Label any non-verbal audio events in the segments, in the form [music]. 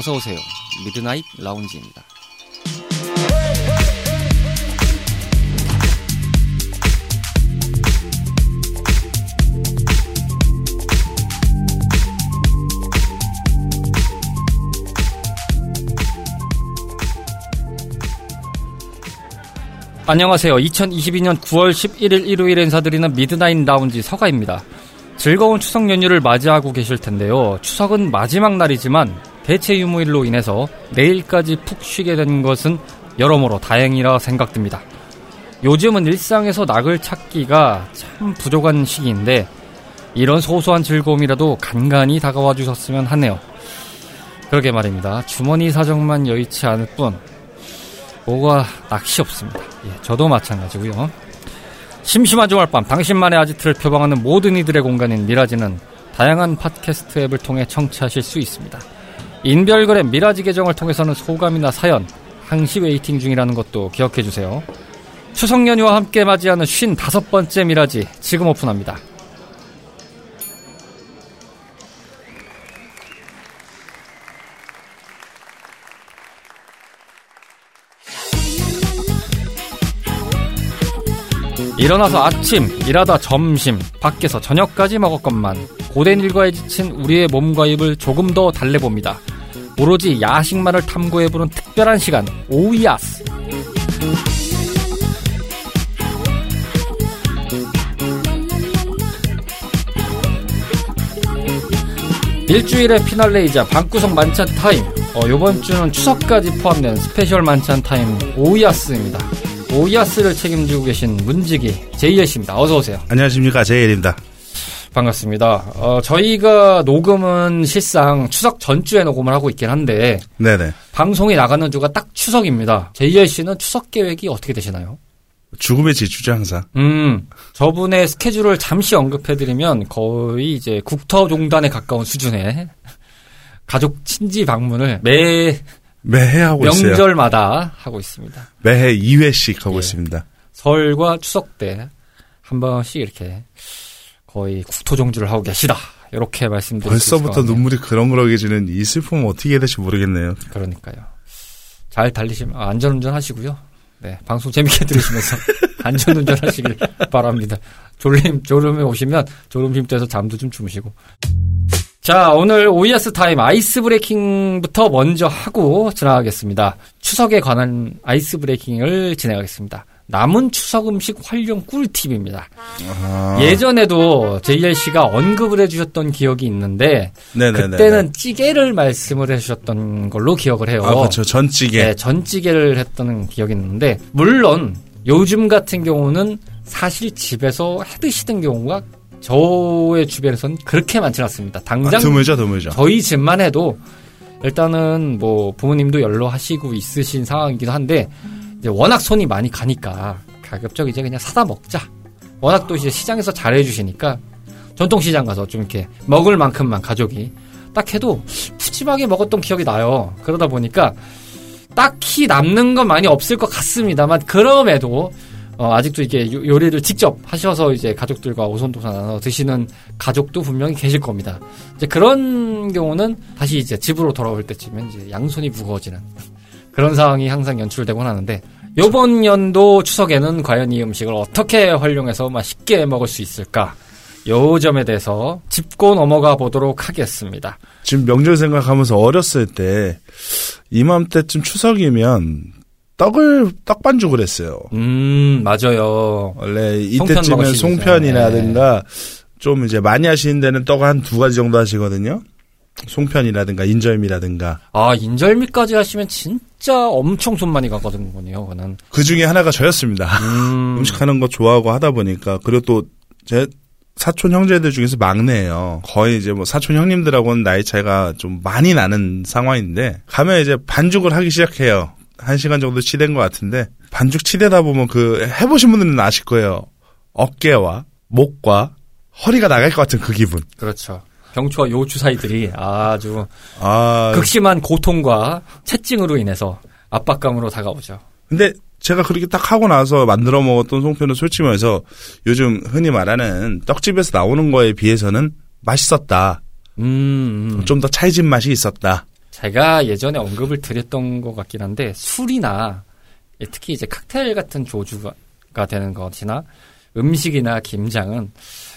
어서 오세요. 미드나잇 라운지입니다. 안녕하세요. 2022년 9월 11일 일요일에 인사드리는 미드나잇 라운지 서가입니다. 즐거운 추석 연휴를 맞이하고 계실 텐데요. 추석은 마지막 날이지만 대체 유무일로 인해서 내일까지 푹 쉬게 된 것은 여러모로 다행이라 생각됩니다. 요즘은 일상에서 낙을 찾기가 참 부족한 시기인데 이런 소소한 즐거움이라도 간간히 다가와 주셨으면 하네요. 그러게 말입니다. 주머니 사정만 여의치 않을 뿐 뭐가 낚시 없습니다. 예, 저도 마찬가지고요. 심심한 주말 밤 당신만의 아지트를 표방하는 모든 이들의 공간인 미라지는 다양한 팟캐스트 앱을 통해 청취하실 수 있습니다. 인별그램 미라지 계정을 통해서는 소감이나 사연, 항시 waiting 중이라는 것도 기억해 주세요. 추석 연휴와 함께 맞이하는 55번째 미라지 지금 오픈합니다. 일어나서 아침, 일하다 점심, 밖에서 저녁까지 먹었건만 고된 일과에 지친 우리의 몸과 입을 조금 더 달래봅니다. 오로지 야식만을 탐구해보는 특별한 시간, 오이아스. 일주일의 피날레이자 방구석 만찬 타임. 어, 이번 주는 추석까지 포함된 special 만찬 타임 오이아스입니다. 오이아스를 책임지고 계신 문지기 제이엘 씨입니다. 어서 오세요. 안녕하십니까 제이엘입니다. 반갑습니다. 어, 저희가 녹음은 실상 추석 전주에 녹음을 하고 있긴 한데 네네. 방송이 나가는 주가 딱 추석입니다. 제이엘 씨는 추석 계획이 어떻게 되시나요? 죽음의 지주죠 항상. 음, 저분의 스케줄을 잠시 언급해드리면 거의 이제 국토종단에 가까운 수준의 가족 친지 방문을 매 매해 하고 있어요. 명절마다 하고 있습니다. 매해 2회씩 하고 예. 있습니다. 설과 추석 때 한 번씩 이렇게 거의 국토종주를 하고 계시다. 이렇게 것 벌써부터. 눈물이 그렁그렁해지는 이 슬픔은 어떻게 해야 될지 모르겠네요. 그러니까요. 잘 달리시면 아, 안전운전 하시고요. 네, 방송 재밌게 들으시면서 [laughs] 안전운전 하시길 바랍니다. 졸림 졸음에 오시면 졸음 쉼터에서 잠도 좀 주무시고. 자, 오늘 오이아스 타임 ice breaking부터 먼저 하고 지나가겠습니다. 추석에 관한 ice breaking을 진행하겠습니다. 남은 추석 음식 활용 꿀팁입니다. 아, 예전에도 JL 씨가 언급을 해주셨던 기억이 있는데 네네네. 그때는 찌개를 말씀을 해주셨던 걸로 기억을 해요. 아 그렇죠 전찌개. 네, 전찌개를 했던 기억이 있는데 물론 요즘 같은 경우는 사실 집에서 해 드시던 경우가 저의 주변에서는 그렇게 많지 않습니다. 아, 당장 드물죠 드물죠. 저희 집만 해도 일단은 뭐 부모님도 연로하시고 있으신 상황이기도 한데 이제 워낙 손이 많이 가니까 가급적 이제 그냥 사다 먹자. 워낙 또 이제 시장에서 잘해주시니까 전통시장 가서 좀 이렇게 먹을 만큼만 가족이 딱 해도 푸짐하게 먹었던 기억이 나요. 그러다 보니까 딱히 남는 건 많이 없을 것 같습니다만 그럼에도 어, 아직도 이게 요- 요리를 직접 하셔서 이제 가족들과 오손도손 나눠 드시는 가족도 분명히 계실 겁니다. 이제 그런 경우는 다시 이제 집으로 돌아올 때쯤엔 이제 양손이 무거워지는 그런 상황이 항상 연출되곤 하는데 요번 연도 추석에는 과연 이 음식을 어떻게 활용해서 맛있게 먹을 수 있을까? 요 점에 대해서 짚고 넘어가 보도록 하겠습니다. 지금 명절 생각하면서 어렸을 때 이맘때쯤 추석이면 떡을 떡 반죽을 했어요. 음, 맞아요. 원래 이때쯤은. 송편이라든가 좀 이제 많이 하시는 데는 떡 한 두 가지 정도 하시거든요. 송편이라든가 인절미라든가 아, 인절미까지 하시면 진짜 엄청 손 많이 가거든요, 그거는. 그 중에 하나가 저였습니다. 음, [laughs] 음식하는 거 좋아하고 하다 보니까 그리고 또 제 사촌 형제들 중에서 막내예요. 거의 이제 뭐 사촌 형님들하고는 나이 차이가 좀 많이 나는 상황인데 가면 이제 반죽을 하기 시작해요. 한 시간 정도 치댄 것 같은데 반죽 치대다 보면 그 해보신 분들은 아실 거예요. 어깨와 목과 허리가 나갈 것 같은 그 기분. 그렇죠. 병초와 요추 사이들이 아주 아 극심한 고통과 채증으로 인해서 압박감으로 다가오죠. 근데 제가 그렇게 딱 하고 나서 만들어 먹었던 송편은 솔직히 말해서 요즘 흔히 말하는 떡집에서 나오는 거에 비해서는 맛있었다. 음, 음. 좀더 찰진 맛이 있었다. 제가 예전에 언급을 드렸던 것 같긴 한데 술이나 예, 특히 이제 칵테일 같은 조주가 되는 것이나 음식이나 김장은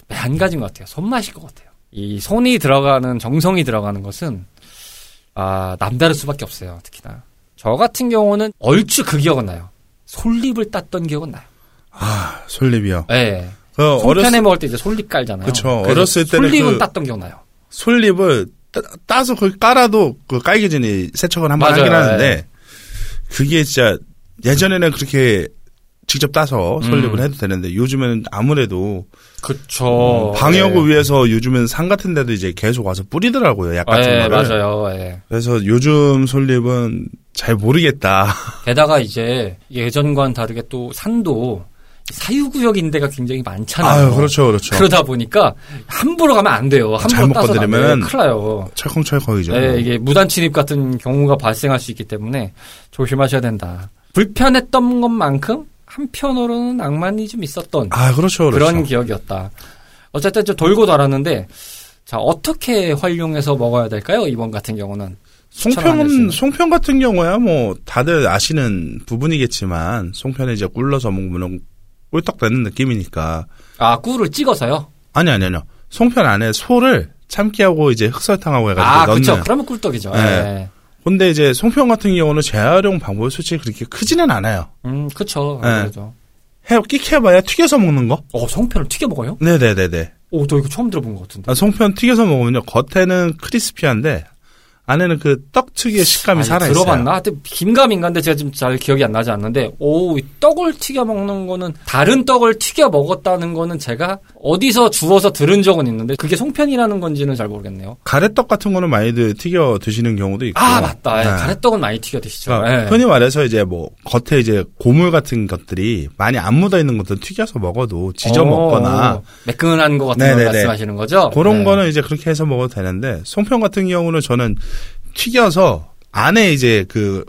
한 가지인 것 같아요. 손맛일 것 같아요. 이 손이 들어가는 정성이 들어가는 것은 아 남다를 수밖에 없어요. 특히나 저 같은 경우는 얼추 그 기억은 나요. 솔잎을 땄던 기억은 나요. 아, 솔잎이요. 네. 그 송편에 어렸을, 먹을 때 이제 솔잎 깔잖아요. 그래서 어렸을 때는 솔잎은 그- 땄던 기억 나요. 솔잎을 따, 따서 거기 깔아도 그 깔기 전에 세척을 한번 맞아요. 하긴 하는데 그게 진짜 예전에는 그렇게 직접 따서 솔잎을 음. 해도 되는데 요즘에는 아무래도 그쵸. 방역을 위해서 요즘은 산 같은 데도 이제 계속 와서 뿌리더라고요. 약 같은 네, 거를. 맞아요. 예. 그래서 요즘 솔잎은 잘 모르겠다. 게다가 이제 예전과는 다르게 또 산도 사유구역인 데가 굉장히 많잖아요. 아유, 그렇죠, 그렇죠. 그러다 보니까 함부로 가면 안 돼요. 함부로 잘못 따서 건드리면은 나면 큰일 나요. 철컹철컹이죠. 네, 이게 무단 침입 같은 경우가 발생할 수 있기 때문에 조심하셔야 된다. 불편했던 것만큼 한편으로는 낭만이 좀 있었던 아, 그렇죠, 그렇죠. 그런 기억이었다. 어쨌든 좀 돌고 돌았는데 자 어떻게 활용해서 먹어야 될까요? 이번 같은 경우는 송편은. 송편 같은 경우야 뭐 다들 아시는 부분이겠지만 송편에 이제 굴러서 먹으면 꿀떡 되는 느낌이니까 아 꿀을 찍어서요. 아니 아니 아니요 송편 안에 소를 참기하고 이제 흑설탕하고 해가지고 아 그렇죠. 그러면 꿀떡이죠. 네. 예. 근데 이제 송편 같은 경우는 재활용 방법이 솔직히 그렇게 크지는 않아요 음 그렇죠. 네. 해 끽해봐야 튀겨서 먹는 거 어 송편을 튀겨 먹어요? 네네네네 오, 저 이거 처음 들어본 것 같은데. 아, 송편 튀겨서 먹으면요 겉에는 크리스피한데 안에는 그 떡 특유의 식감이 아니, 살아있어요 들어봤나? 하여튼 긴가민가인데 제가 지금 잘 기억이 안 나지 않는데 오, 이 떡을 튀겨 먹는 거는 다른 떡을 튀겨 먹었다는 거는 제가 어디서 주워서 들은 적은 있는데 그게 송편이라는 건지는 잘 모르겠네요. 가래떡 같은 거는 많이들 튀겨 드시는 경우도 있고 아 맞다. 예, 네. 가래떡은 많이 튀겨 드시죠. 그러니까 예. 흔히 말해서 이제 뭐 겉에 이제 고물 같은 것들이 많이 안 묻어 있는 것들 튀겨서 먹어도 지져 어, 먹거나 매끈한 거 같은 거 네네네. 말씀하시는 거죠? 그런 네. 거는 이제 그렇게 해서 먹어도 되는데 송편 같은 경우는 저는 튀겨서 안에 이제 그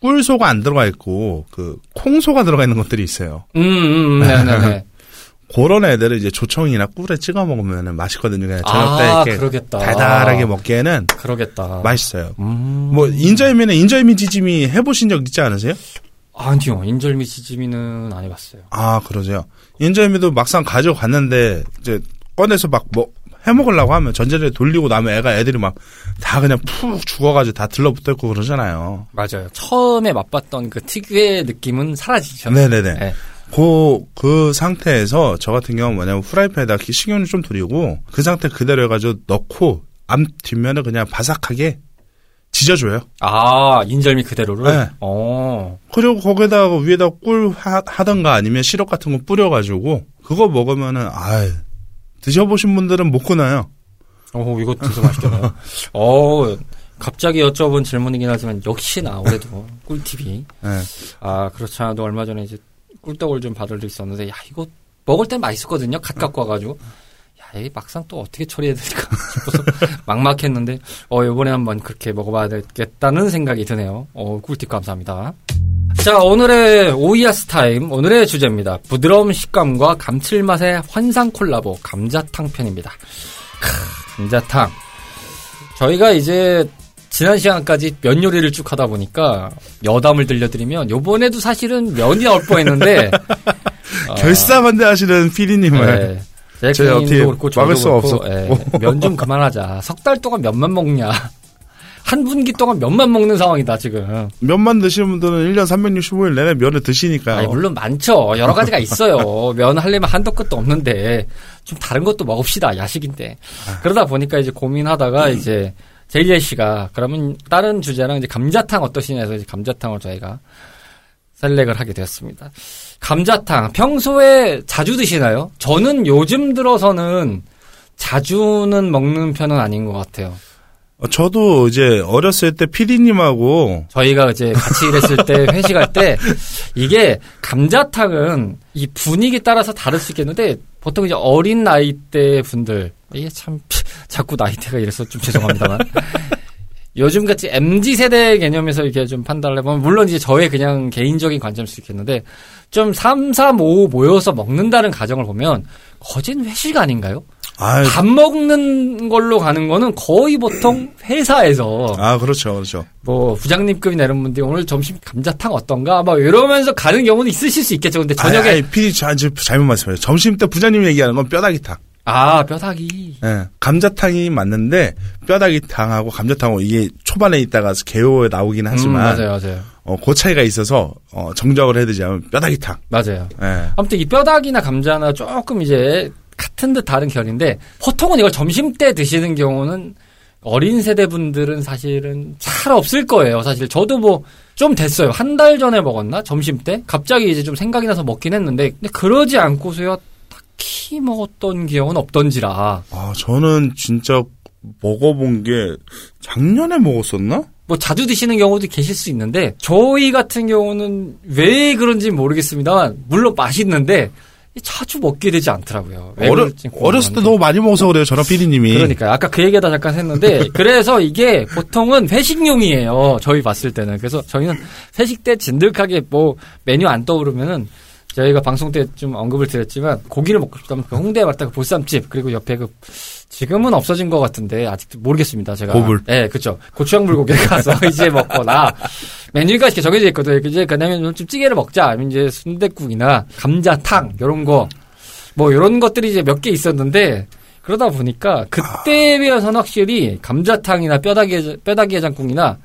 꿀소가 안 들어가 있고 그 콩소가 들어가 있는 것들이 있어요. 음, 음, 음, 네네네. [laughs] 그런 애들을 이제 조청이나 꿀에 찍어 먹으면 맛있거든요. 그냥 저녁 때 아, 이렇게 그러겠다. 달달하게 먹기에는 그러겠다. 맛있어요. 음. 뭐 인절미는 인절미 지짐이 해보신 적 있지 않으세요? 아니요, 인절미 지짐이는 안 해봤어요. 아, 그러세요. 인절미도 막상 가져갔는데, 이제, 꺼내서 막, 뭐, 해먹으려고 하면 전자레인지 돌리고 나면 애가 애들이 막, 다 그냥 푹 죽어가지고 다 들러붙어 있고 그러잖아요. 맞아요. 처음에 맛봤던 그 특유의 느낌은 사라지죠. 네네네. 네. 그, 그 상태에서 저 같은 경우는 뭐냐면 후라이팬에다 식용유 좀 두리고 그 상태 그대로 해가지고 넣고 앞, 뒷면을 그냥 바삭하게 지져줘요. 아, 인절미 그대로를? 네. 어. 그리고 거기다가 위에다 꿀 하, 하던가 아니면 시럽 같은 거 뿌려가지고 그거 먹으면은, 아 드셔보신 분들은 못 끊어요. 어, 이거 진짜 맛있겠네요. [laughs] 어, 갑자기 여쭤본 질문이긴 하지만 역시나 올해도 꿀팁이. 네. 아, 그렇지 않아도 얼마 전에 이제 꿀떡을 좀 받을 일 있었는데, 야, 이거 먹을 땐 맛있었거든요. 갓 갖고 와가지고. 야, 이 막상 또 어떻게 처리해야 될까 [laughs] 싶어서 막막했는데, 어, 요번에 한번 그렇게 먹어봐야 되겠다는 생각이 드네요. 어, 꿀팁 감사합니다. 자, 오늘의 오이아스 타임, 오늘의 주제입니다. 부드러운 식감과 감칠맛의 환상 콜라보, 감자탕 편입니다. 크, 감자탕. 저희가 이제 지난 시간까지 면 요리를 쭉 하다 보니까 여담을 들려드리면 요번에도 사실은 면이 나올 뻔했는데 아, [laughs] 결사반대 하시는 피디님을. 네. 저희 어떻게 그렇고 막을 수 없었고. 예, 면좀 그만하자. 석 달 동안 면만 먹냐. 한 분기 동안 면만 먹는 상황이다 지금. 면만 드시는 분들은 1년 365일 내내 면을 드시니까요. 아니, 물론 많죠. 여러 가지가 있어요. [laughs] 면 하려면 한도 끝도 없는데 좀 다른 것도 먹읍시다. 야식인데. 그러다 보니까 이제 고민하다가 이제 제이제 씨가 그러면 다른 주제랑 이제 감자탕 어떠시냐 해서 이제 감자탕을 저희가 셀렉을 하게 되었습니다. 감자탕 평소에 자주 드시나요? 저는 요즘 들어서는 자주는 먹는 편은 아닌 것 같아요. 어, 저도 이제 어렸을 때 피디님하고 저희가 이제 같이 일했을 때 [laughs] 회식할 때 이게 감자탕은 이 분위기 따라서 다를 수 있겠는데 보통 이제 어린 나이대 분들 이게 참 자꾸 나이대가 이래서 좀 죄송합니다만 [laughs] 요즘 같이 mz 세대 개념에서 이렇게 좀 판단을 해보면 물론 이제 저의 그냥 개인적인 관점일 수 있겠는데 좀 3, 3, 5 모여서 먹는다는 가정을 보면 거진 회식 아닌가요? 아유, 밥 먹는 걸로 가는 거는 거의 보통 회사에서 아 그렇죠, 그렇죠. 뭐 부장님급이나 이런 분들이 오늘 점심 감자탕 어떤가 막 이러면서 가는 경우는 있으실 수 있겠죠. 근데 저녁에 아니, 저, 잘못 말씀해요. 점심 때 부장님 얘기하는 건 뼈다귀탕. 아 뼈다귀 예, 감자탕이 맞는데 뼈다귀탕하고 감자탕하고 이게 초반에 있다가 개요에 나오긴 하지만 음, 맞아요, 맞아요, 어, 그 차이가 있어서 어, 정적을 해드자면 뼈다귀탕. 맞아요. 예. 아무튼 이 뼈다귀나 감자나 조금 이제 같은 듯 다른 결인데 보통은 이걸 점심 때 드시는 경우는 어린 세대 분들은 사실은 잘 없을 거예요. 사실 저도 뭐 좀 됐어요. 한 달 전에 먹었나 점심 때 갑자기 이제 좀 생각이 나서 먹긴 했는데 근데 그러지 않고서야 딱히 먹었던 기억은 없던지라 아 저는 진짜 먹어본 게 작년에 먹었었나? 뭐 자주 드시는 경우도 계실 수 있는데 저희 같은 경우는 왜 그런지 모르겠습니다만 물론 맛있는데 자주 먹게 되지 않더라고요. 왜 어려, 어렸을 때. 너무 많이 먹어서 그래요. 저랑 PD님이. 그러니까 아까 그 얘기하다 잠깐 했는데 [laughs] 그래서 이게 보통은 회식용이에요. 저희 봤을 때는 그래서 저희는 회식 때 진득하게 뭐 메뉴 안 떠오르면은 저희가 방송 때 좀 언급을 드렸지만 고기를 먹고 싶다면 그 홍대에 왔다 그 보쌈집 그리고 옆에 그 지금은 없어진 것 같은데 아직도 모르겠습니다. 제가 고불. 네, 그렇죠. 고추장 불고기를 가서 [laughs] 이제 먹거나 메뉴가 이렇게 정해져 있거든요. 이제 그다음에 좀 찌개를 먹자. 아니면 이제 순대국이나 감자탕 이런 거 뭐 이런 것들이 이제 몇 개 있었는데 그러다 보니까 그때에 비해서는 확실히 감자탕이나 뼈다귀 뼈다귀 해장국이나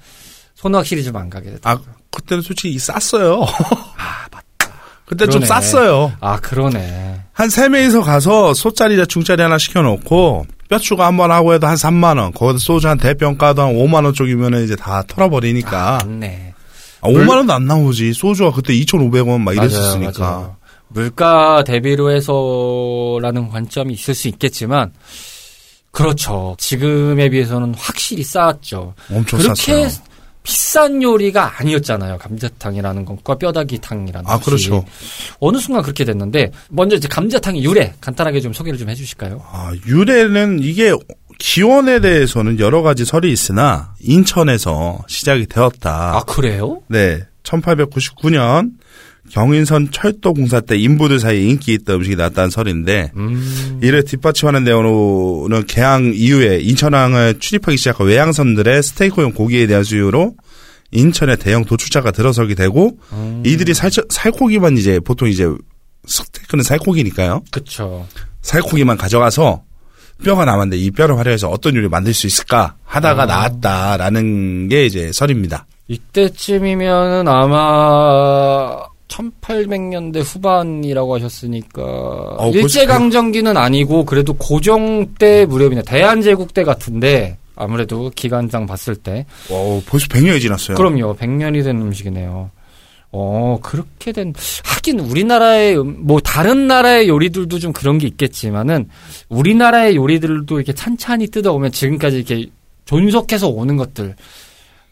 손은 확실히 좀 안 가게 됐다. 아 그때는 솔직히 쌌어요. 아. 그때 좀 그러네. 쌌어요. 아, 그러네. 한세 명이서 가서 소짜리나 중짜리 하나 시켜놓고 뼈 추가 한 번 하고 해도 한 3만 원. 거기다 소주 한 대병 까도 한 5만 원 쪽이면 이제 다 털어버리니까. 맞네. 아, 5만 원도 안 나오지. 소주가 그때 2,500원 막 이랬었으니까. 맞아요, 맞아요. 물가 대비로 해서라는 관점이 있을 수 있겠지만, 그렇죠. 지금에 비해서는 확실히 싸웠죠. 엄청 그렇게 쌌어요. 비싼 요리가 아니었잖아요. 감자탕이라는 것과 뼈다귀탕이라는 아, 것이. 그렇죠. 어느 순간 그렇게 됐는데 먼저 이제 감자탕의 유래 간단하게 좀 소개를 좀 해주실까요? 아, 유래는 이게 기원에 대해서는 여러 가지 설이 있으나 인천에서 시작이 되었다. 아 그래요? 네. 1899년 경인선 철도공사 때 인부들 사이에 인기 있던 음식이 나왔다는 설인데 음. 이를 뒷받침하는 내용으로는 개항 이후에 인천항을 출입하기 시작한 외항선들의 스테이크용 고기에 대한 수요로 인천에 대형 도축자가 들어서게 되고 음. 이들이 살, 살코기만 이제 보통 이제 스테이크는 살코기니까요. 그쵸. 살코기만 가져가서 뼈가 남았는데 이 뼈를 활용해서 어떤 요리 만들 수 있을까 하다가 아. 나왔다라는 게 이제 설입니다. 이때쯤이면은 아마 1800년대 후반이라고 하셨으니까 벌써 일제 강점기는 아니고 그래도 고종 때 무렵이네 대한제국 때 같은데 아무래도 기간상 봤을 때 와, 벌써 100년이 지났어요. 그럼요 100년이 된 음식이네요. 어 그렇게 된 하긴 우리나라의 음- 뭐 다른 나라의 요리들도 좀 그런 게 있겠지만은 우리나라의 요리들도 이렇게 찬찬히 뜯어오면 지금까지 이렇게 존속해서 오는 것들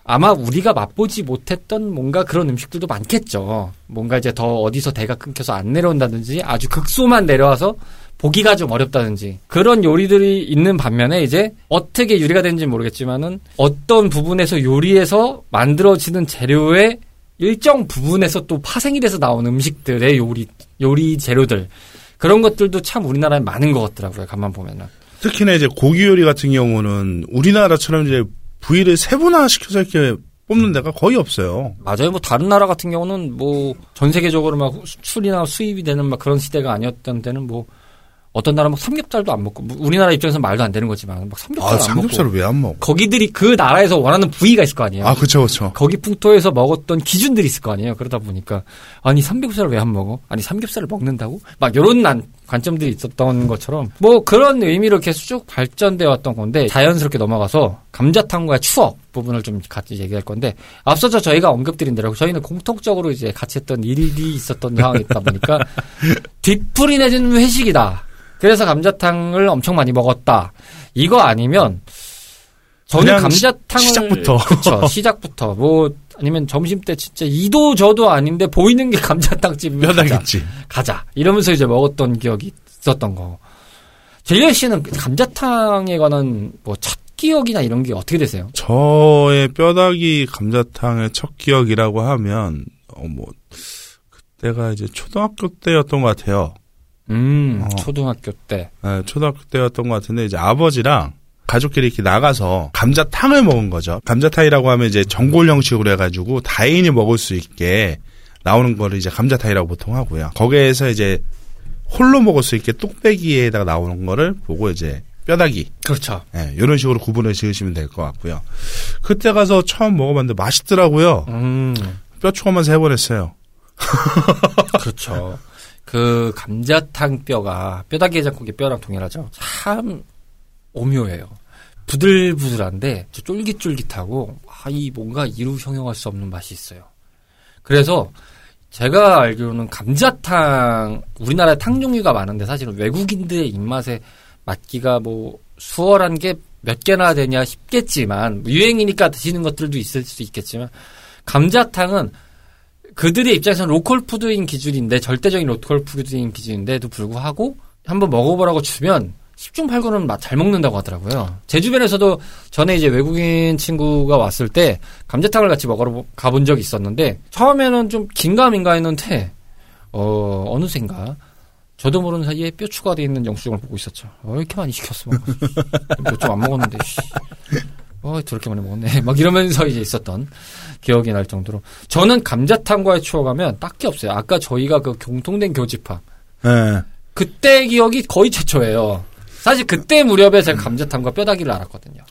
아마 우리가 맛보지 못했던 뭔가 그런 음식들도 많겠죠. 뭔가 이제 더 어디서 대가 끊겨서 안 내려온다든지 아주 극소만 내려와서 보기가 좀 어렵다든지 그런 요리들이 있는 반면에 이제 어떻게 요리가 되는지 모르겠지만은 어떤 부분에서 요리해서 만들어지는 재료의 일정 부분에서 또 파생이 돼서 나온 음식들의 요리 요리 재료들 그런 것들도 참 우리나라에 많은 것 같더라고요. 가만 보면은. 특히나 이제 고기 요리 같은 경우는 우리나라처럼 이제 부위를 세분화 시켜서 이렇게 뽑는 데가 거의 없어요. 맞아요. 뭐 다른 나라 같은 경우는 뭐 전 세계적으로 막 수출이나 수입이 되는 막 그런 시대가 아니었던 때는 뭐 어떤 나라 막 삼겹살도 안 먹고 뭐 우리나라 입장에서 말도 안 되는 거지만 막 삼겹살 아, 안 삼겹살을 왜 안 먹어? 거기들이 그 나라에서 원하는 부위가 있을 거 아니에요. 아, 그쵸, 그쵸. 거기 풍토에서 먹었던 기준들이 있을 거 아니에요. 그러다 보니까 아니 삼겹살을 왜 안 먹어? 아니 삼겹살을 먹는다고? 막 이런 난 관점들이 있었던 것처럼 뭐 그런 의미로 계속 쭉 발전되어 왔던 건데 자연스럽게 넘어가서 감자탕과의 추억 부분을 좀 같이 얘기할 건데 앞서서 저희가 언급드린 대로 저희는 공통적으로 이제 같이 했던 일이 있었던 상황이 있다 보니까 [laughs] 뒤풀이 내준 회식이다. 그래서 감자탕을 엄청 많이 먹었다. 이거 아니면 저는 감자탕을 시- 시작부터. 그쵸, 시작부터 뭐 아니면 점심 때 진짜 이도 저도 아닌데 보이는 게 감자탕집이면 가자, 뼈다귀지. 가자 이러면서 이제 먹었던 기억이 있었던 거. 제리아 씨는 감자탕에 관한 뭐 첫 기억이나 이런 게 어떻게 되세요? 저의 뼈다귀 감자탕의 첫 기억이라고 하면, 어, 뭐, 그때가 이제 초등학교 때였던 것 같아요. 음, 어. 초등학교 때. 예, 초등학교 때였던 것 같은데 이제 아버지랑 가족끼리 이렇게 나가서 감자탕을 먹은 거죠. 감자탕이라고 하면 이제 전골 형식으로 해가지고 다인이 먹을 수 있게 나오는 거를 이제 감자탕이라고 보통 하고요. 거기에서 이제 홀로 먹을 수 있게 뚝배기에다가 나오는 거를 보고 이제 뼈다귀 그렇죠. 예, 이런 식으로 구분을 지으시면 될 것 같고요. 그때 가서 처음 먹어봤는데 맛있더라고요. 음, 뼈 초가만 세 번 했어요. 그렇죠. 그 감자탕 뼈가 뼈다귀 해장국의 뼈랑 동일하죠. 참 오묘해요. 부들부들한데 저 쫄깃쫄깃하고 아, 이 뭔가 이루 형용할 수 없는 맛이 있어요. 그래서 제가 알기로는 감자탕 우리나라에 탕 종류가 많은데 사실은 외국인들의 입맛에 맞기가 뭐 수월한 게 몇 개나 되냐 싶겠지만 유행이니까 드시는 것들도 있을 수 있겠지만 감자탕은 그들의 입장에서는 local food인 기준인데 절대적인 local food인 기준인데도 불구하고 한번 먹어보라고 주면 10중 8구는 맛잘 먹는다고 하더라고요. 제 주변에서도 전에 이제 외국인 친구가 왔을 때 감자탕을 같이 먹으러 가본 적이 있었는데 처음에는 좀 긴가민가 했는데 어 어느샌가 저도 모르는 사이에 뼈 추가되어 있는 영수증을 보고 있었죠. 어, 이렇게 많이 시켰어. 몇점안 먹었는데. 씨. 어, 저렇게 많이 먹었네. [laughs] 막 이러면서 이제 있었던 기억이 날 정도로. 저는 감자탕과의 추억하면 딱히 없어요. 아까 저희가 그 공통된 교집합. 예. 그때 기억이 거의 최초예요. 사실 그때 무렵에 제가 감자탕과 뼈다귀를 알았거든요.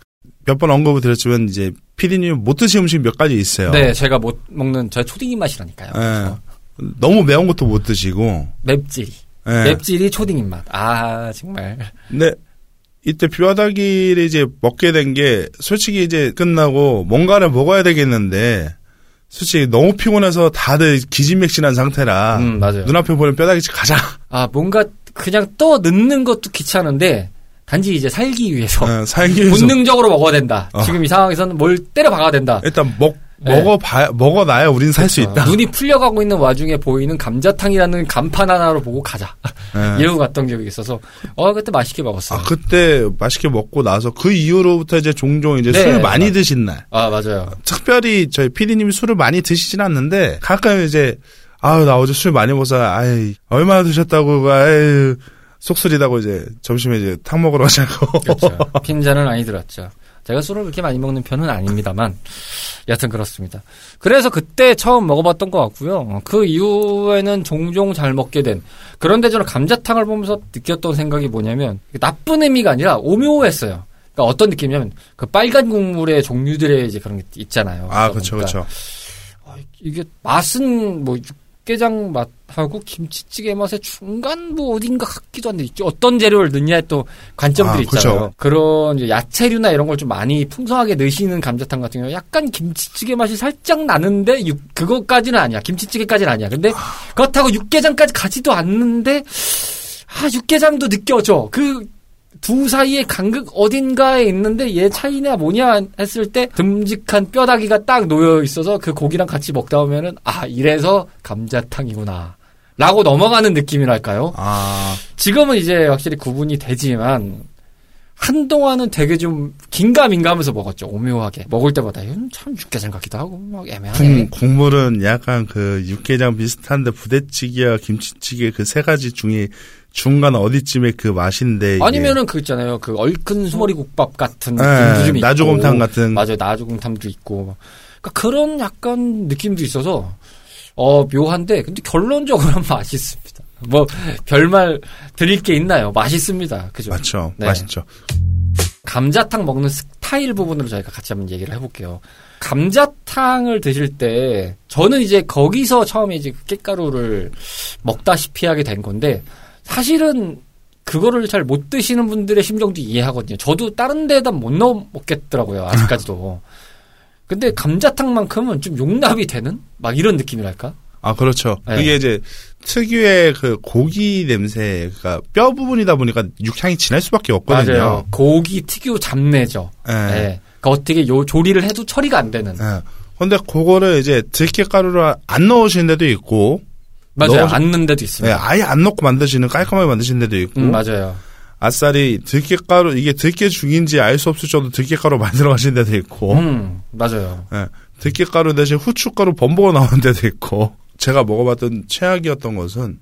몇 번 언급을 드렸지만 이제 피디님 못 드신 음식 몇 가지 있어요. 네, 제가 못 먹는 저 초딩 입맛이라니까요. 예. 너무 매운 것도 못 드시고. 맵찔이. 예. 맵찔이 초딩 입맛. 아, 정말. 근데 이때 뼈다귀를 이제 먹게 된 게 솔직히 이제 끝나고 뭔가를 먹어야 되겠는데 솔직히 너무 피곤해서 다들 기진맥진한 상태라 음, 맞아요. 눈앞에 보는 뼈다귀집 가자. 아, 뭔가 그냥 떠 넣는 것도 귀찮은데 단지 이제 살기 위해서 예, 살기 위해서 본능적으로 먹어야 된다. 어. 지금 이 상황에서는 뭘 때려 박아야 된다. 일단 먹 네. 먹어 봐 먹어놔야 우린 살 수 있다. 눈이 풀려가고 있는 와중에 보이는 감자탕이라는 간판 하나로 보고 가자. 예. [laughs] 이러고 갔던 기억이 있어서 어 그때 맛있게 먹었어요. 아 그때 맛있게 먹고 나서 그 이후로부터 이제 종종 이제 네, 술 많이 맞- 드신 날. 아 맞아요. 특별히 저희 피디님이 술을 많이 드시진 않는데 가끔 이제 아유 나 어제 술 많이 먹어서 아이 얼마나 드셨다고 아유 속쓰리다고 이제 점심에 이제 탕 먹으러 가자고. 그렇죠. [laughs] 핀잔은 많이 들었죠. 제가 술을 그렇게 많이 먹는 편은 아닙니다만 여튼 그렇습니다. 그래서 그때 처음 먹어봤던 것 같고요. 그 이후에는 종종 잘 먹게 된 그런데 저는 감자탕을 보면서 느꼈던 생각이 뭐냐면 나쁜 의미가 아니라 오묘했어요. 그러니까 어떤 느낌이냐면 그 빨간 국물의 종류들의 이제 그런 게 있잖아요. 아 그렇죠 그렇죠. 아, 이게 맛은 뭐 육개장 맛하고 김치찌개 맛의 중간 뭐 어딘가 같기도 한데. 어떤 재료를 넣냐에 또 관점들이 아, 있잖아요. 그죠. 그런 야채류나 이런 걸 좀 많이 풍성하게 넣으시는 감자탕 같은 경우 약간 김치찌개 맛이 살짝 나는데 육, 그것까지는 아니야. 김치찌개까지는 아니야. 근데 그렇다고 육개장까지 가지도 않는데 아 육개장도 느껴져. 그 두 사이의 간극 어딘가에 있는데 얘 차이냐 뭐냐 했을 때 듬직한 뼈다귀가 딱 놓여 있어서 그 고기랑 같이 먹다 보면은 아 이래서 감자탕이구나. 라고 넘어가는 느낌이랄까요? 아. 지금은 이제 확실히 구분이 되지만 한동안은 되게 좀 긴가민가하면서 먹었죠 오묘하게. 먹을 때마다 이건 참 육개장 같기도 하고 막 애매하네. 국, 국물은 약간 그 육개장 비슷한데 부대찌개와 김치찌개 그 세 가지 중에 중간 어디쯤에 그 맛인데 아니면은 그 있잖아요 그 얼큰 소머리 국밥 같은 예, 느낌도 좀 있고 나주곰탕 같은 맞아요. 나주곰탕도 있고. 그러니까 그런 약간 느낌도 있어서 어 묘한데 근데 결론적으로는 [laughs] 맛있습니다. 뭐 별말 드릴 게 있나요? 맛있습니다. 그죠? 맞죠 네. 맛있죠. 감자탕 먹는 스타일 부분으로 저희가 같이 한번 얘기를 해볼게요. 감자탕을 드실 때 저는 이제 거기서 처음에 이제 그 깻가루를 먹다시피 하게 된 건데 사실은 그거를 잘 못 드시는 분들의 심정도 이해하거든요. 저도 다른 데다 못 넣어 먹겠더라고요. 아직까지도. [laughs] 근데 감자탕만큼은 좀 용납이 되는 막 이런 느낌이랄까? 아 그렇죠. 네. 그게 이제 특유의 그 고기 냄새가 뼈 부분이다 보니까 육향이 진할 수밖에 없거든요. 맞아요. 고기 특유 잡내죠. 예. 네. 그 어떻게 요 조리를 해도 처리가 안 되는. 예. 근데 그거를 이제 들깨가루를 안 넣으시는 데도 있고, 맞아요. 않는 데도 예, 있습니다. 아예 안 넣고 만드시는 깔끔하게 만드시는 데도 있고, 음, 맞아요. 아싸리 들깨가루 이게 들깨 죽인지 알 수 없을 정도 들깨가루 [laughs] 만들어 가시는 데도 있고, 음, 맞아요. 예, 들깨가루 대신 후춧가루 범벅어 나오는 데도 있고, 제가 먹어봤던 최악이었던 것은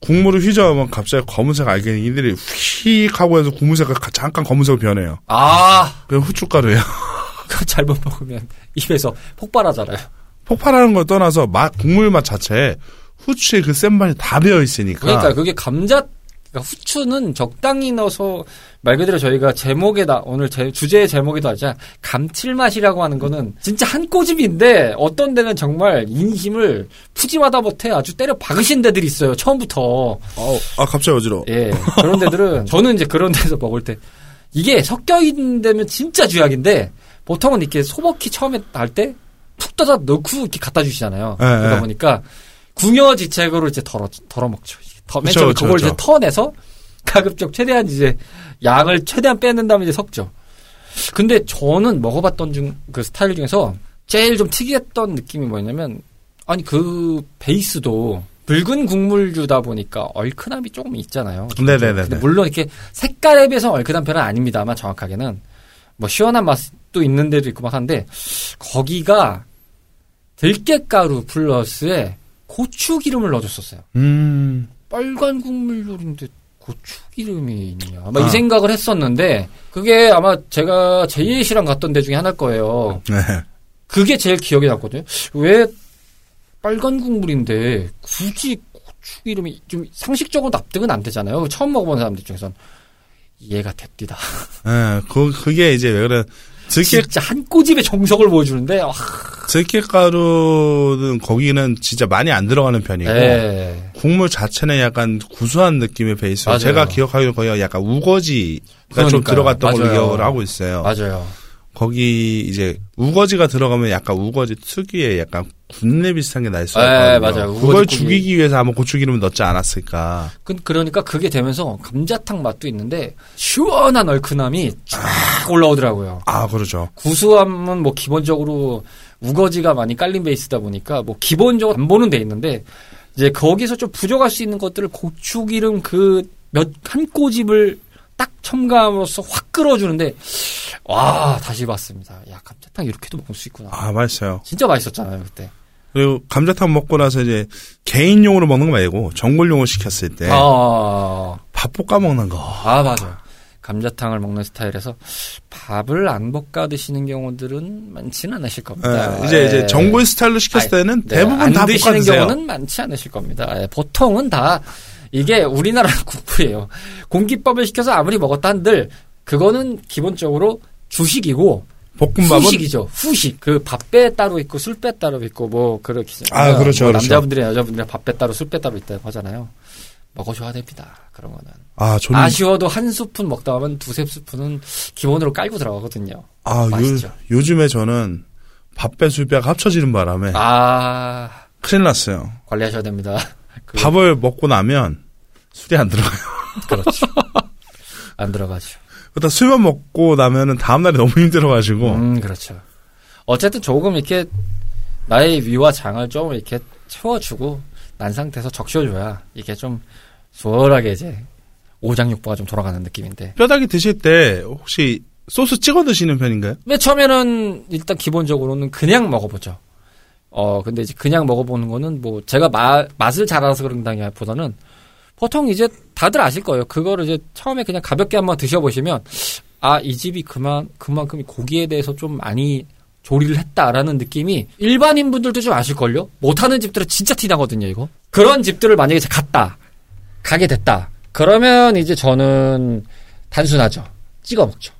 국물을 휘저으면 갑자기 검은색 알갱이들이 휙 하고 해서 국물색이 잠깐 검은색으로 변해요. 아, 그 후춧가루예요. [laughs] 그거 잘못 먹으면 입에서 폭발하잖아요. 폭발하는 걸 떠나서 맛 국물 맛 자체에 후추의 그센 맛이 다 배어 있으니까. 그러니까 그게 감자 그러니까 후추는 적당히 넣어서 말 그대로 저희가 제목에다 오늘 제 주제의 제목에도 하자 감칠맛이라고 하는 거는 진짜 한 꼬집인데 어떤 데는 정말 인심을 푸짐하다 못해 아주 때려 박으신 데들이 있어요 처음부터 어, 아 갑자기 어지러워. 예 그런 데들은 [laughs] 저는 이제 그런 데서 먹을 때 이게 섞여 있는 데면 진짜 쥐약인데 보통은 이렇게 소복히 처음에 할 때 푹 떠다 넣고 이렇게 갖다 주시잖아요 예, 그러다 예. 보니까 궁여지책으로 이제 덜어 덜어 먹죠. 더, 맨 그쵸, 처음에 그쵸, 그걸 그쵸. 이제 터내서 [laughs] 가급적 최대한 이제 양을 최대한 빼는 다음에 이제 섞죠. 근데 저는 먹어봤던 중 그 스타일 중에서 제일 좀 특이했던 느낌이 뭐냐면 아니 그 베이스도 붉은 국물주다 보니까 얼큰함이 조금 있잖아요. 네네네. 근데 물론 이렇게 색깔에 비해서 얼큰한 편은 아닙니다만 정확하게는 뭐 시원한 맛도 있는 데도 있고 막 한데 거기가 들깨가루 플러스에 고추 기름을 넣어줬었어요. 음. 빨간 국물 요리인데 고추 기름이 있냐. 아마 아. 이 생각을 했었는데 그게 아마 제가 제이 씨랑 갔던 데 중에 하나일 거예요. 네. 그게 제일 기억에 남거든요. 왜 빨간 국물인데 굳이 고추 기름이 좀 상식적으로 납득은 안 되잖아요. 처음 먹어본 사람들 입장에선 이해가 됩니다. [laughs] 네. 그 그게 이제 왜 그래? 들깨 진짜 한 꼬집의 정석을 보여주는데 아, 들깨가루는 거기는 진짜 많이 안 들어가는 편이고 네. 국물 자체는 약간 구수한 느낌의 베이스로 맞아요. 제가 기억하기로 거의 약간 우거지가 좀 그러니까요. 들어갔던 걸로 맞아요. 기억을 하고 있어요. 맞아요. 거기 이제 우거지가 들어가면 약간 우거지 특유의 약간 군내 비슷한 게 날 수가 네, 있거든요. 맞아요. 그걸 죽이기 위해서 아마 고추기름을 넣지 않았을까. 그, 그러니까 그게 되면서 감자탕 맛도 있는데 시원한 얼큰함이 쫙 올라오더라고요. 아 그러죠. 구수함은 뭐 기본적으로 우거지가 많이 깔린 베이스다 보니까 뭐 기본적으로 안 보는 돼 있는데 이제 거기서 좀 부족할 수 있는 것들을 고추기름 그 몇 한 꼬집을 딱 첨가함으로써 확 끌어주는데 와 다시 봤습니다. 야 감자탕 이렇게도 먹을 수 있구나. 아 맛있어요. 진짜 맛있었잖아요 그때. 그리고 감자탕 먹고 나서 이제 개인용으로 먹는 거 말고 전골용으로 시켰을 때 아, 밥 볶아 먹는 거. 아 맞아요. 감자탕을 먹는 스타일에서 밥을 안 볶아 드시는 경우들은 많지는 않으실 겁니다. 예, 이제 이제 예. 전골 스타일로 시켰을 때는 네, 대부분 안다 볶아 드시는. 경우는 많지 않으실 겁니다. 예, 보통은 다 이게 우리나라 [laughs] 국부예요. 공깃밥을 시켜서 아무리 먹었다 한들 그거는 기본적으로 주식이고 볶음밥은 후식이죠. 후식. 그 밥배 따로 있고 술배 따로 있고 뭐 그렇게 아, 그렇죠, 뭐 그렇죠. 남자분들이나 여자분들이나 밥배 따로 술배 따로 있다고 하잖아요. 먹어줘야 됩니다. 그런 거는. 아 저는 아쉬워도 한 스푼 먹다 보면 두세 스푼은 기본으로 깔고 들어가거든요. 아, 요, 맛있죠. 요즘에 저는 밥배 술배가 합쳐지는 바람에 아 큰일 났어요. 관리하셔야 됩니다. 그- 밥을 먹고 나면 술이 안 들어가요. [laughs] 그렇죠. 안 들어가죠. 그러다 술만 먹고 나면은 다음날이 너무 힘들어가지고 음, 그렇죠. 어쨌든 조금 이렇게 나의 위와 장을 좀 이렇게 채워주고 난 상태에서 적셔줘야 이게 좀 수월하게 이제 오장육부가 좀 돌아가는 느낌인데 뼈다귀 드실 때 혹시 소스 찍어 드시는 편인가요? 맨 처음에는 일단 기본적으로는 그냥 먹어보죠. 어 근데 이제 그냥 먹어보는 거는 뭐 제가 마- 맛을 잘 알아서 그런다기 보다는 보통 이제 다들 아실 거예요. 그거를 이제 처음에 그냥 가볍게 한번 드셔보시면 아 이 집이 그만 그만큼 고기에 대해서 좀 많이 조리를 했다라는 느낌이 일반인 분들도 좀 아실걸요? 못하는 집들은 진짜 티나거든요, 이거. 그런 집들을 만약에 갔다, 가게 됐다. 그러면 이제 저는 단순하죠. 찍어 먹죠.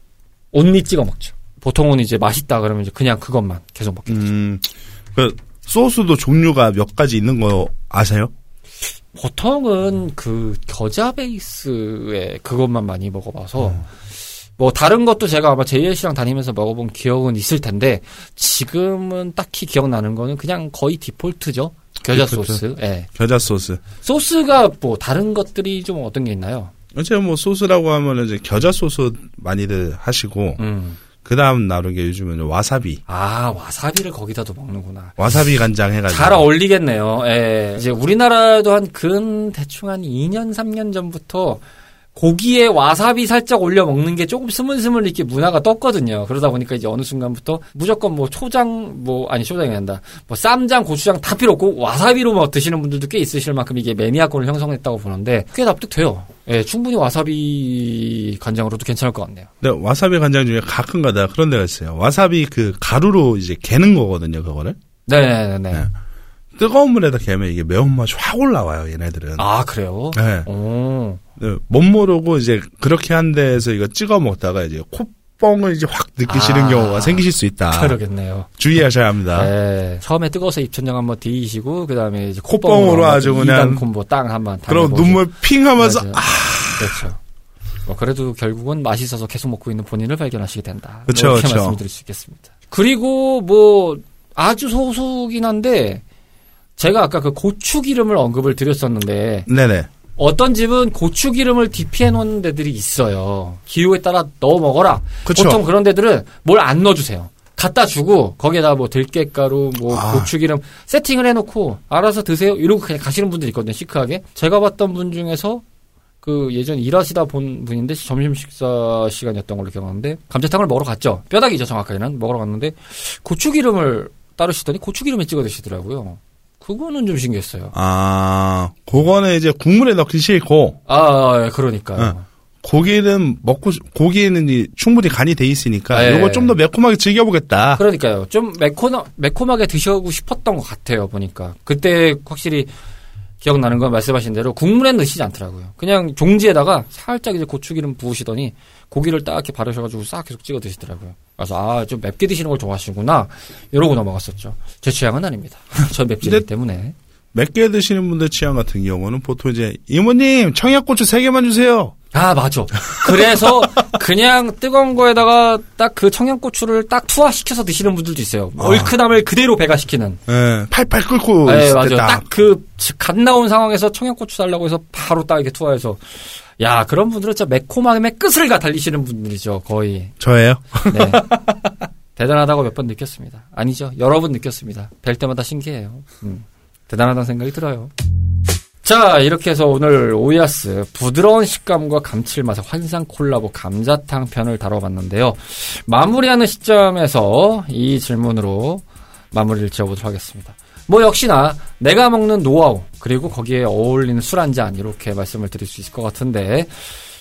온리 찍어 먹죠. 보통은 이제 맛있다 그러면 이제 그냥 그것만 계속 먹게 되죠. 음, 그 소스도 종류가 몇 가지 있는 거 아세요? 보통은 그 겨자 베이스의 그것만 많이 먹어봐서 뭐 다른 것도 제가 아마 JLC랑 다니면서 먹어본 기억은 있을 텐데 지금은 딱히 기억나는 거는 그냥 거의 default죠. 겨자 디폴트. 소스. 예. 겨자 소스. 소스가 뭐 다른 것들이 좀 어떤 게 있나요? 어째 뭐 소스라고 하면 이제 겨자 소스 많이들 하시고 음. 그 다음 나르게 요즘은 와사비, 아 와사비를 거기다도 먹는구나. 와사비 간장 해가지고 잘 어울리겠네요. 예. 이제 우리나라도 한 근 대충 한 2년 3년 전부터 고기에 와사비 살짝 올려 먹는 게 조금 스물스물 이렇게 문화가 떴거든요. 그러다 보니까 이제 어느 순간부터 무조건 뭐 초장 뭐 아니 초장이 아니라 뭐 쌈장, 고추장 다 필요 없고 와사비로 뭐 드시는 분들도 꽤 있으실 만큼 이게 매니아권을 형성했다고 보는데 꽤 납득돼요. 예, 충분히 와사비 간장으로도 괜찮을 것 같네요. 네, 와사비 간장 중에 가끔가다 그런 데가 있어요. 와사비 그 가루로 이제 개는 거거든요, 그거를. 네네네. 네. 뜨거운 물에다 개면 이게 매운맛이 확 올라와요, 얘네들은. 아 그래요? 네. 오. 네, 못 모르고 이제 그렇게 한 데에서 이거 찍어 먹다가 이제 콧 뻥을 이제 확 느끼시는 아. 경우가 생기실 수 있다. 그러겠네요. 주의하셔야 합니다. 네. 처음에 뜨거워서 입천장 한번 뒤시고 그다음에 이제 콧뻥으로 아주 그냥 콤보 땅 한번 그럼. 눈물 핑 하면서 맞아요. 아, 그렇죠. 뭐 그래도 결국은 맛있어서 계속 먹고 있는 본인을 발견하시게 된다. 그쵸, 이렇게 그쵸. 말씀드릴 수 있겠습니다. 그리고 뭐 아주 소수긴 한데 제가 아까 그 고추 기름을 언급을 드렸었는데 네네. 어떤 집은 고추기름을 디피해 놓는 데들이 있어요. 기호에 따라 넣어 먹어라. 그쵸. 보통 그런 데들은 뭘 안 넣어주세요. 갖다 주고 거기에다 뭐 들깨가루, 뭐 아. 고추기름 세팅을 해놓고 알아서 드세요. 이러고 그냥 가시는 분들이 있거든요. 시크하게. 제가 봤던 분 중에서 그 예전 일하시다 본 분인데 점심 식사 시간이었던 걸로 기억하는데 감자탕을 먹으러 갔죠. 뼈다귀죠 정확하게는 먹으러 갔는데 고추기름을 따르시더니 고추기름에 찍어 드시더라고요. 그거는 좀 신기했어요. 아, 그거는 이제 국물에 넣기 싫고, 아, 예, 그러니까요. 응. 고기는 먹고, 싶- 고기에는 이 충분히 간이 돼 있으니까, 예. 요거 좀 더 매콤하게 즐겨보겠다. 그러니까요. 좀 매콤, 매콤하게 드셔고 싶었던 것 같아요, 보니까. 그때 확실히 기억나는 건 말씀하신 대로 국물에 넣으시지 않더라고요. 그냥 종지에다가 살짝 이제 고추기름 부으시더니 고기를 딱 이렇게 바르셔가지고 싹 계속 찍어 드시더라고요. 그래서 아, 좀 맵게 드시는 걸 좋아하시구나. 이러고 넘어갔었죠. 제 취향은 아닙니다. [laughs] 저 근데- 때문에. 맵게 드시는 분들 취향 같은 경우는 보통 이제, 이모님, 청양고추 3개만 주세요. 아, 맞아. 그래서 그냥 뜨거운 거에다가 딱 그 청양고추를 딱 투하시켜서 드시는 분들도 있어요. 아. 얼큰함을 그대로 배가시키는. 예, 팔팔 끓고, 네, 있을 맞아요. 때 딱. 딱그 갓 나온 상황에서 청양고추 달라고 해서 바로 딱 이렇게 투하해서 야 그런 분들은 진짜 매콤함의 끝을 가 달리시는 분들이죠 거의. 저예요? 네. [laughs] 대단하다고 몇 번 느꼈습니다. 아니죠. 여러 번 느꼈습니다. 뵐 때마다 신기해요. 음, 대단하다는 생각이 들어요. 자, 이렇게 해서 오늘 오야스 부드러운 식감과 감칠맛의 환상 콜라보 감자탕 편을 다뤄봤는데요. 마무리하는 시점에서 이 질문으로 마무리를 지어보도록 하겠습니다. 뭐 역시나 내가 먹는 노하우 그리고 거기에 어울리는 술 한 잔 이렇게 말씀을 드릴 수 있을 것 같은데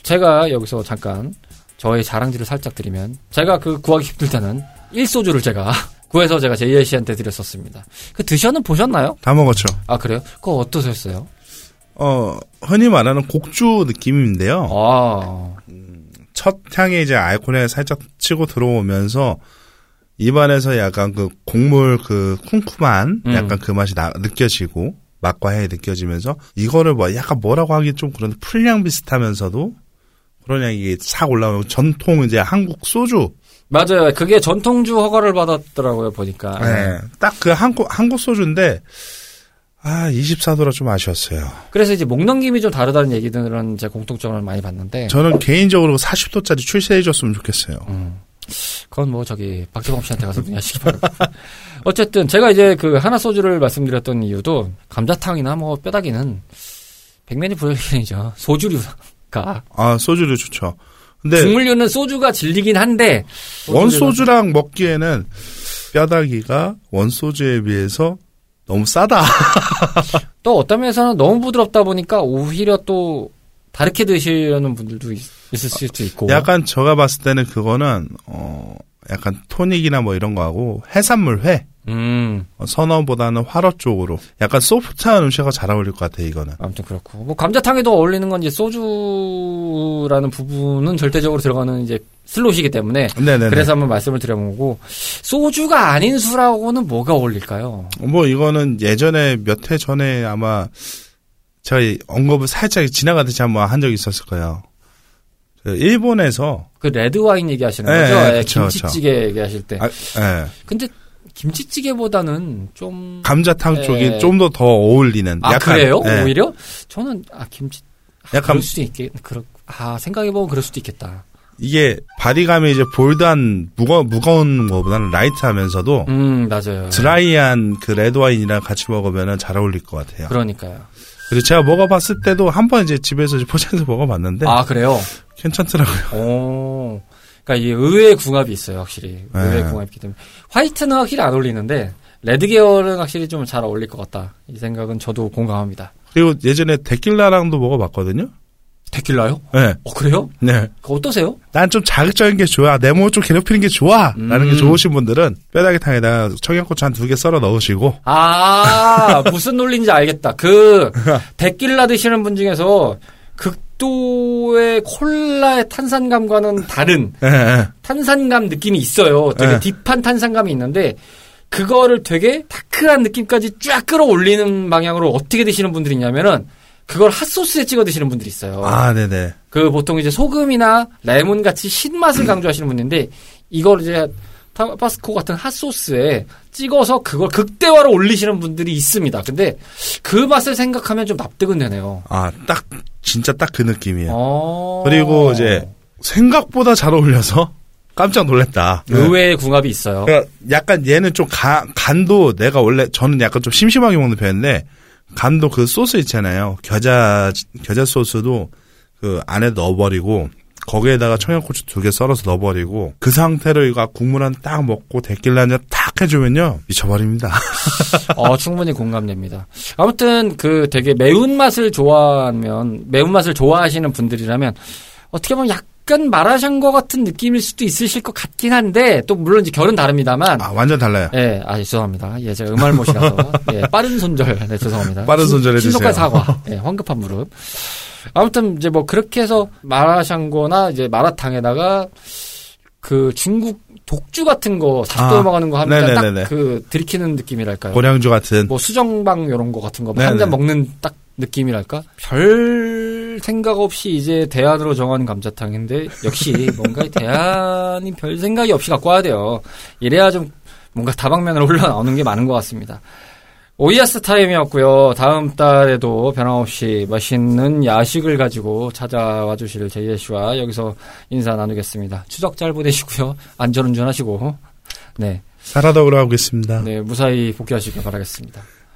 제가 여기서 잠깐 저의 자랑질을 살짝 드리면 제가 그 구하기 힘들다는 1소주를 제가 [laughs] 구해서 제가 제이엘 씨한테 드렸었습니다. 그 드셔는 보셨나요? 다 먹었죠. 아 그래요? 그거 어떠셨어요? 어, 흔히 말하는 곡주 느낌인데요. 아 첫 향에 이제 알코올에 살짝 치고 들어오면서 입안에서 약간 그 곡물 그 쿰쿰한 음. 약간 그 맛이 나, 느껴지고 맛과 향이 느껴지면서 이거를 뭐 약간 뭐라고 하기 좀 그런 풀향 비슷하면서도 그런 향이 싹 올라오고 전통 이제 한국 소주 맞아요. 그게 전통주 허가를 받았더라고요 보니까. 네. 딱 그 한국 한국 소주인데 아 24도라 좀 아쉬웠어요. 그래서 이제 목 넘김이 좀 다르다는 얘기들은 제 공통점을 많이 봤는데. 저는 개인적으로 40도짜리 출시해줬으면 좋겠어요. 음. 그건 뭐 저기 박재범 씨한테 가서 문의하시기 바랍니다. [laughs] 어쨌든 제가 이제 그 하나 소주를 말씀드렸던 이유도 감자탕이나 뭐 뼈다귀는 백면이 불여일견이죠. 소주류가 아 소주를 좋죠. 근데 국물류는 소주가 진리긴 한데 원소주랑 먹기에는 뼈다귀가 원소주에 비해서 너무 싸다. [laughs] 또 어떤 면에서는 너무 부드럽다 보니까 오히려 또 다르게 드시려는 분들도 있, 있을 수도 있고. 약간 제가 봤을 때는 그거는 어 약간 토닉이나 뭐 이런 거하고 해산물 회 음. 어, 선어보다는 화로 쪽으로 약간 소프트한 음식과 잘 어울릴 것 같아 이거는. 아무튼 그렇고 뭐 감자탕에도 어울리는 건 이제 소주라는 부분은 절대적으로 들어가는 이제 슬롯이기 때문에 네네. 그래서 한번 말씀을 드려본 거고 소주가 아닌 술하고는 뭐가 어울릴까요? 뭐 이거는 예전에 몇 해 전에 아마 제가 이 언급을 살짝 지나가듯이 한번 한 적이 있었을 거예요. 그 일본에서 그 레드 와인 얘기하시는 네, 거죠? 네, 예, 그쵸, 김치찌개 얘기하실 때. 아, 예. 근데 김치찌개보다는 좀 감자탕 예. 쪽이 좀 더 더 어울리는. 아 약간, 그래요? 예. 오히려 저는 아 김치 아, 약간 그럴 수도 있겠 그렇 아 생각해 보면 그럴 수도 있겠다. 이게 body감이 이제 bold한 무거 무거운 거보다는 light하면서도 음 맞아요. 드라이한 그 레드 와인이랑 같이 먹으면 잘 어울릴 것 같아요. 그러니까요. 그리고 제가 먹어봤을 때도 한 번 이제 집에서 포장해서 먹어봤는데 아 그래요? 괜찮더라고요. 오. 그러니까 이 의외의 궁합이 있어요, 확실히. 의외의 네. 궁합이 있기 때문에. 화이트는 확실히 안 어울리는데, 레드 계열은 확실히 좀 잘 어울릴 것 같다. 이 생각은 저도 공감합니다. 그리고 예전에 데킬라랑도 먹어봤거든요. 데킬라요? 네. 어, 그래요? 네. 그거 어떠세요? 난 좀 자극적인 게 좋아. 내 몸을 좀 괴롭히는 게 좋아. 라는 게 음. 좋으신 분들은 뼈다귀탕에다가 청양고추 한 두 개 썰어 넣으시고 아, 무슨 논리인지 알겠다. 그, [laughs] 데킬라 드시는 분 중에서 극도의 콜라의 탄산감과는 다른 예, 예. 탄산감 느낌이 있어요. 되게 네. deep한 탄산감이 있는데, 그거를 되게 다크한 느낌까지 쫙 끌어올리는 방향으로 어떻게 드시는 분들이 있냐면은, 그걸 핫소스에 찍어 드시는 분들이 있어요. 아, 네네. 그 보통 이제 소금이나 레몬 같이 신맛을 [clears throat] 강조하시는 분인데, 이걸 이제 타바스코 같은 핫소스에 찍어서 그걸 극대화로 올리시는 분들이 있습니다. 근데 그 맛을 생각하면 좀 납득은 되네요. 아, 딱, 진짜 딱 그 느낌이에요. 어. 그리고 이제 생각보다 잘 어울려서 [laughs] 깜짝 놀랐다. 의외의 궁합이 있어요. 그러니까 약간 얘는 좀 가- 간도 내가 원래 저는 약간 좀 심심하게 먹는 편인데 간도 그 소스 있잖아요. 겨자 겨자 소스도 그 안에 넣어버리고 거기에다가 청양고추 두 개 썰어서 넣어버리고 그 상태로 이거 국물 한 딱 먹고 데킬라 한잔 탁 해주면요 미쳐버립니다. [laughs] 어, 충분히 공감됩니다. 아무튼 그 되게 매운 맛을 좋아하면 매운 맛을 좋아하시는 분들이라면 어떻게 보면 약 간 마라샹궈 같은 느낌일 수도 있으실 것 같긴 한데 또 물론 이제 결은 다릅니다만 아 완전 달라요. 예, 아, 죄송합니다. 예, 제가 음알못이라서. 예, 빠른 손절. 네, 죄송합니다. 빠른 손절 해 주세요. 신속한 사과. 예, 황급한 무릎. 아무튼, 이제 뭐, 그렇게 해서 마라샹궈나 이제 마라탕에다가 그 중국 독주 같은 거 삭도 아, 먹는 거 하면. 딱 그 들이키는 느낌이랄까요. 고량주 같은 뭐 수정방 요런 거 같은 거한 네네. 잔 먹는 딱 느낌이랄까? 별 생각 없이 이제 대안으로 정한 감자탕인데 역시 뭔가 대안이 별 생각이 없이 갖고 와야 돼요. 이래야 좀 뭔가 다방면으로 흘러나오는 게 많은 것 같습니다. 오이아스 타임이었고요. 다음 달에도 변함없이 맛있는 야식을 가지고 찾아와 주실 제이에 씨와 여기서 인사 나누겠습니다. 추석 잘 보내시고요. 안전운전 하시고 네, 사라덕으로 하고 있습니다. 네 무사히 복귀하시길 바라겠습니다.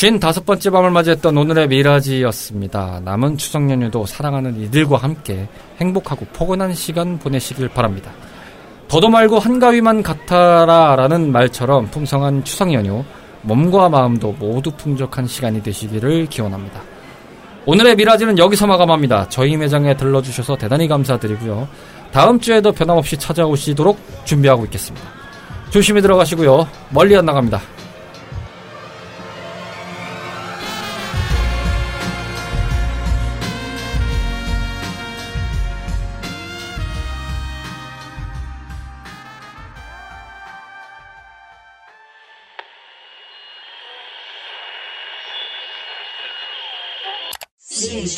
쉰 다섯 번째 밤을 맞이했던 오늘의 미라지였습니다. 남은 추석 연휴도 사랑하는 이들과 함께 행복하고 포근한 시간 보내시길 바랍니다. 더도 말고 한가위만 같아라 라는 말처럼 풍성한 추석 연휴, 몸과 마음도 모두 풍족한 시간이 되시기를 기원합니다. 오늘의 미라지는 여기서 마감합니다. 저희 매장에 들러주셔서 대단히 감사드리고요. 다음 주에도 변함없이 찾아오시도록 준비하고 있겠습니다. 조심히 들어가시고요. 멀리 안 나갑니다.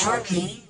shortly.